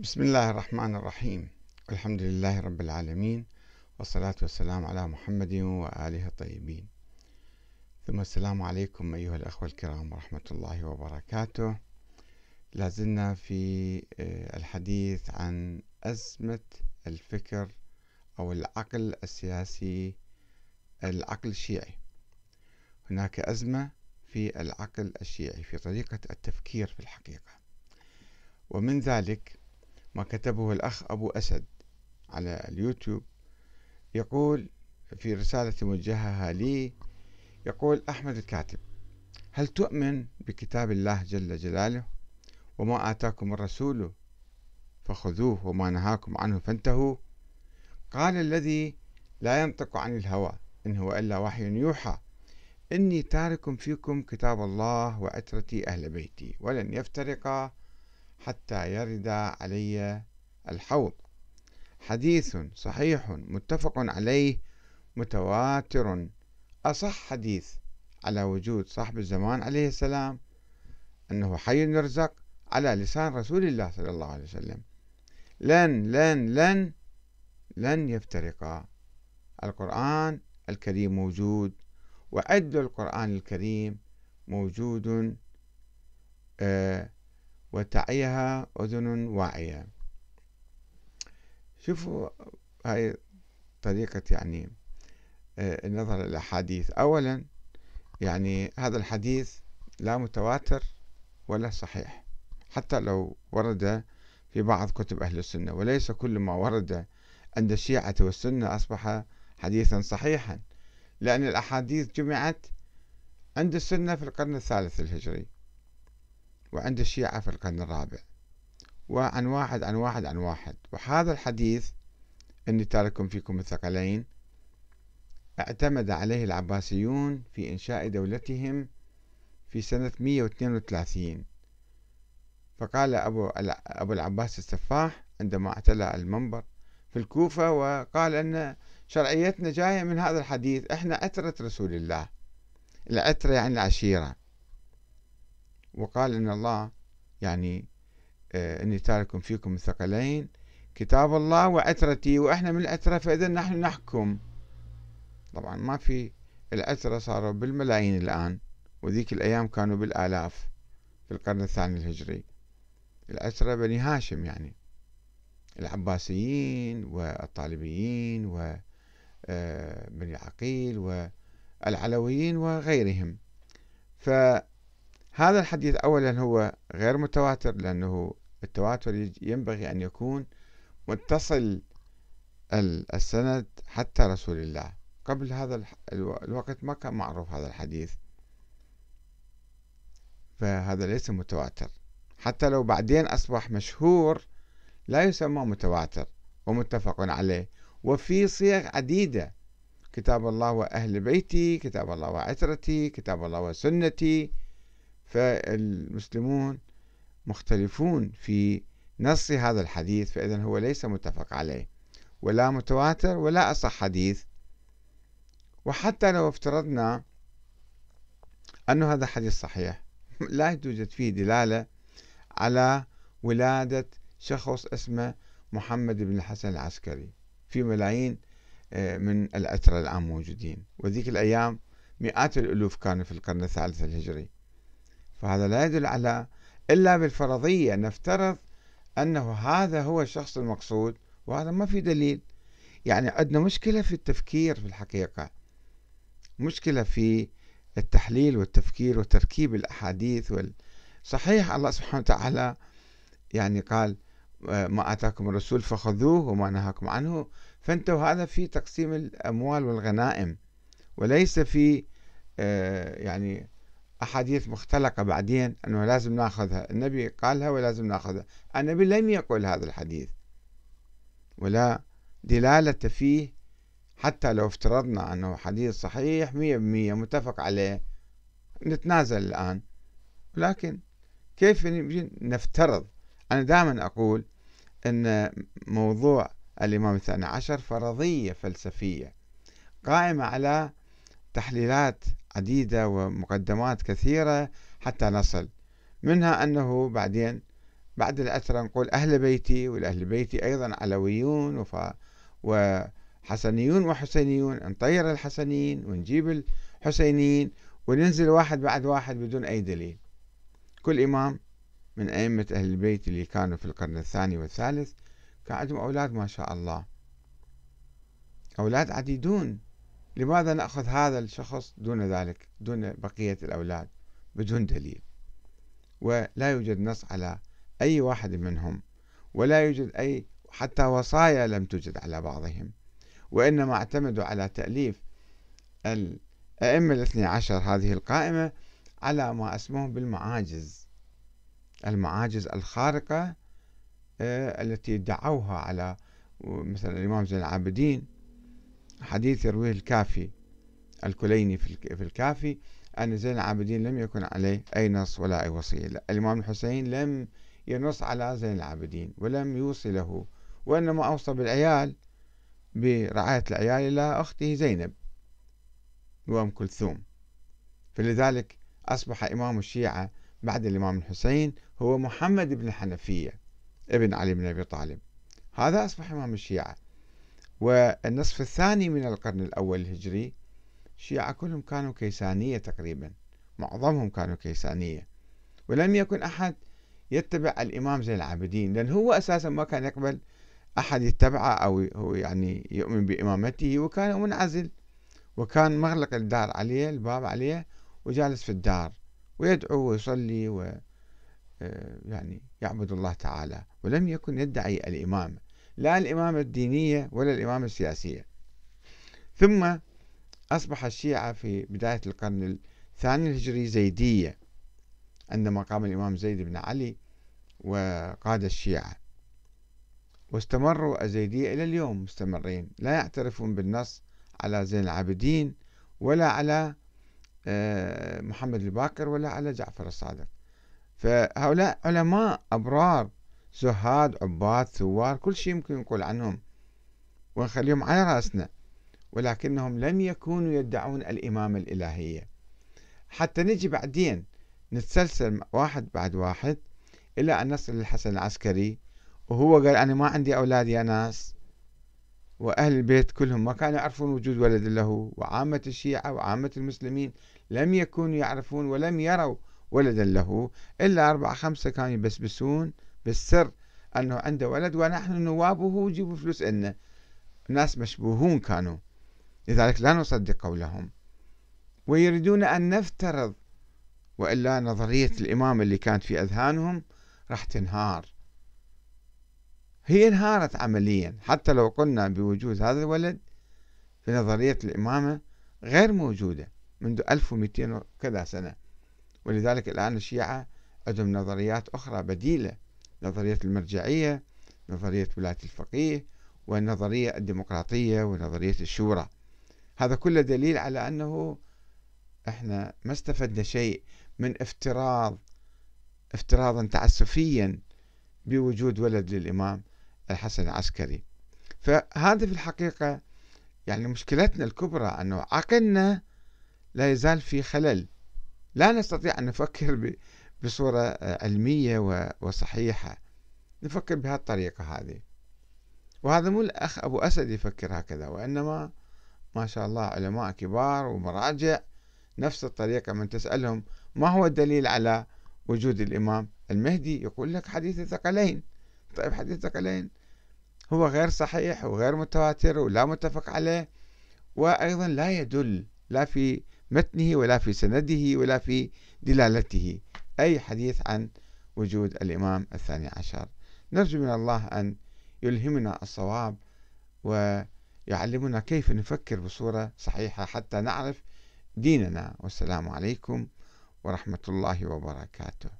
بسم الله الرحمن الرحيم. الحمد لله رب العالمين والصلاة والسلام على محمد وآله الطيبين. ثم السلام عليكم أيها الأخوة الكرام ورحمة الله وبركاته. لازلنا في آه، الحديث عن أزمة الفكر أو العقل السياسي العقل الشيعي. هناك أزمة في العقل الشيعي في طريقة التفكير في الحقيقة. ومن ذلك ما كتبه الأخ أبو أسد على اليوتيوب. يقول في رسالة موجهها لي يقول أحمد الكاتب هل تؤمن بكتاب الله جل جلاله وما آتاكم الرسول فخذوه وما نهاكم عنه فانتهوا؟ قال الذي لا ينطق عن الهوى إن هو إلا وحي يوحى. إني تارك فيكم كتاب الله وعترتي أهل بيتي ولن يفترقا حتى يرد علي الحوض. حديث صحيح متفق عليه متواتر. أصح حديث على وجود صاحب الزمان عليه السلام أنه حي يرزق على لسان رسول الله صلى الله عليه وسلم. لن لن لن لن يفترقا القرآن الكريم موجود وعد القرآن الكريم موجود آه وتعيها أذن واعية. شوفوا هاي طريقة يعني آه، النظر الأحاديث. أولا يعني هذا الحديث لا متواتر ولا صحيح حتى لو ورد في بعض كتب أهل السنة وليس كل ما ورد عند الشيعة والسنة أصبح حديثا صحيحا لأن الأحاديث جمعت عند السنة في القرن الثالث الهجري. وعند الشيعة في القرن الرابع. وعن واحد عن واحد عن واحد. وهذا الحديث إني تارك فيكم الثقلين. اعتمد عليه العباسيون في إنشاء دولتهم في سنة 132 فقال أبو, أبو العباس السفاح عندما اعتلى المنبر في الكوفة وقال أن شرعيتنا جاية من هذا الحديث. إحنا عترة رسول الله. العترة يعني العشيرة. وقال إن الله يعني آه إني تارك فيكم الثقلين كتاب الله وعترتي وإحنا من العترة فإذا نحن نحكم. طبعا ما في العترة صاروا بالملايين الآن وذيك الأيام كانوا بالآلاف في القرن الثاني الهجري. العترة بني هاشم يعني. العباسيين والطالبيين وبني آه، عقيل والعلويين وغيرهم. ف هذا الحديث أولا هو غير متواتر لأنه التواتر ينبغي أن يكون متصل السند حتى رسول الله. قبل هذا الوقت ما كان معروف هذا الحديث. فهذا ليس متواتر. حتى لو بعدين أصبح مشهور لا يسمى متواتر ومتفق عليه. وفي صيغ عديدة. كتاب الله وأهل بيتي كتاب الله وعترتي كتاب الله وسنتي. فالمسلمون مختلفون في نص هذا الحديث فإذا هو ليس متفق عليه ولا متواتر ولا أصح حديث. وحتى لو افترضنا أن هذا حديث صحيح لا توجد فيه دلالة على ولادة شخص اسمه محمد بن الحسن العسكري في ملايين آه، من الأترة الآن موجودين. وذيك الأيام مئات الألوف كانوا في القرن الثالث الهجري. فهذا لا يدل على إلا بالفرضية نفترض أنه هذا هو الشخص المقصود وهذا ما في دليل. يعني عندنا مشكلة في التفكير في الحقيقة. مشكلة في التحليل والتفكير وتركيب الأحاديث وال... صحيح الله سبحانه وتعالى يعني قال ما آتاكم الرسول فخذوه وما نهاكم عنه. فانتوا هذا في تقسيم الأموال والغنائم وليس في آه، يعني أحاديث مختلقة بعدين أنه لازم ناخذها. النبي قالها ولازم ناخذها. النبي لم يقل هذا الحديث. ولا دلالة فيه حتى لو افترضنا أنه حديث صحيح مية بمية متفق عليه. نتنازل الآن. لكن كيف نفترض؟ أنا دائما أقول أن موضوع الإمام الثاني عشر فرضية فلسفية قائمة على تحليلات عديدة ومقدمات كثيرة حتى نصل. منها أنه بعدين بعد العترة نقول أهل بيتي والأهل بيتي أيضا علويون وفا وحسنيون وحسينيون. نطير الحسنيين ونجيب الحسينيين وننزل واحد بعد واحد بدون أي دليل. كل إمام من أئمة أهل البيت اللي كانوا في القرن الثاني والثالث كان عندهم أولاد ما شاء الله. أولاد عديدون. لماذا نأخذ هذا الشخص دون ذلك دون بقية الأولاد بدون دليل؟ ولا يوجد نص على أي واحد منهم ولا يوجد أي حتى وصايا لم توجد على بعضهم. وإنما اعتمدوا على تأليف الأئمة الاثني عشر هذه القائمة على ما اسمه بالمعاجز. المعاجز الخارقة آه، التي ادعوها على مثلا الإمام زين العابدين حديث يرويه الكافي الكليني في الكافي أن زين العابدين لم يكن عليه أي نص ولا أي وصية. الإمام الحسين لم ينص على زين العابدين ولم يوصي له وإنما أوصى بالعيال برعاية العيال إلى أخته زينب وأم كلثوم. فلذلك أصبح إمام الشيعة بعد الإمام الحسين هو محمد بن الحنفية ابن علي بن أبي طالب. هذا أصبح إمام الشيعة. والنصف الثاني من القرن الأول الهجري الشيعة كلهم كانوا كيسانية تقريبا معظمهم كانوا كيسانية. ولم يكن أحد يتبع الإمام زين العابدين لأن هو أساسا ما كان يقبل أحد يتبعه أو هو يعني يؤمن بإمامته وكان منعزل. وكان مغلق الدار عليه الباب عليه وجالس في الدار ويدعو ويصلي و آه، يعني يعبد الله تعالى. ولم يكن يدعي الإمامة لا الإمامة الدينية ولا الإمامة السياسية. ثم أصبح الشيعة في بداية القرن الثاني الهجري زيدية عندما قام الإمام زيد بن علي وقاد الشيعة. واستمروا الزيدية إلى اليوم مستمرين لا يعترفون بالنص على زين العابدين ولا على آه، محمد الباكر ولا على جعفر الصادق. فهؤلاء علماء أبرار زهاد عباد ثوار كل شيء يمكن نقول عنهم ونخليهم على رأسنا ولكنهم لم يكونوا يدعون الإمامة الإلهية. حتى نجي بعدين نتسلسل واحد بعد واحد إلى أن نصل للحسن العسكري وهو قال أنا ما عندي أولاد يا ناس وأهل البيت كلهم ما كانوا يعرفون وجود ولد له وعامة الشيعة وعامة المسلمين لم يكونوا يعرفون ولم يروا ولدا له إلا أربعة خمسة كانوا يبسبسون بالسر أنه عنده ولد ونحن نوابه وجيبوا فلوس لنا ناس مشبوهون كانوا. لذلك لا نصدق قولهم. ويريدون أن نفترض وإلا نظرية الإمام اللي كانت في أذهانهم راح تنهار. هي انهارت عمليا. حتى لو قلنا بوجود هذا الولد في نظرية الإمامة غير موجودة منذ 1200 وكذا سنة. ولذلك الآن الشيعة عندهم نظريات أخرى بديلة. نظرية المرجعية نظرية ولاية الفقيه والنظرية الديمقراطية ونظرية الشورى. هذا كله دليل على أنه إحنا ما استفدنا شيء من افتراض افتراضا تعسفيا بوجود ولد للإمام الحسن العسكري. فهذا في الحقيقة يعني مشكلتنا الكبرى أنه عقلنا لا يزال في خلل. لا نستطيع أن نفكر بصورة علمية وصحيحة. نفكر بهذه الطريقة هذه. وهذا مو الأخ أبو أسد يفكر هكذا وإنما ما شاء الله علماء كبار ومراجع نفس الطريقة. من تسألهم ما هو الدليل على وجود الإمام المهدي؟ يقول لك حديث الثقلين. طيب حديث الثقلين هو غير صحيح وغير متواتر ولا متفق عليه وأيضا لا يدل لا في متنه ولا في سنده ولا في دلالته. أي حديث عن وجود الإمام الثاني عشر. نرجو من الله أن يلهمنا الصواب ويعلمنا كيف نفكر بصورة صحيحة حتى نعرف ديننا. والسلام عليكم ورحمة الله وبركاته.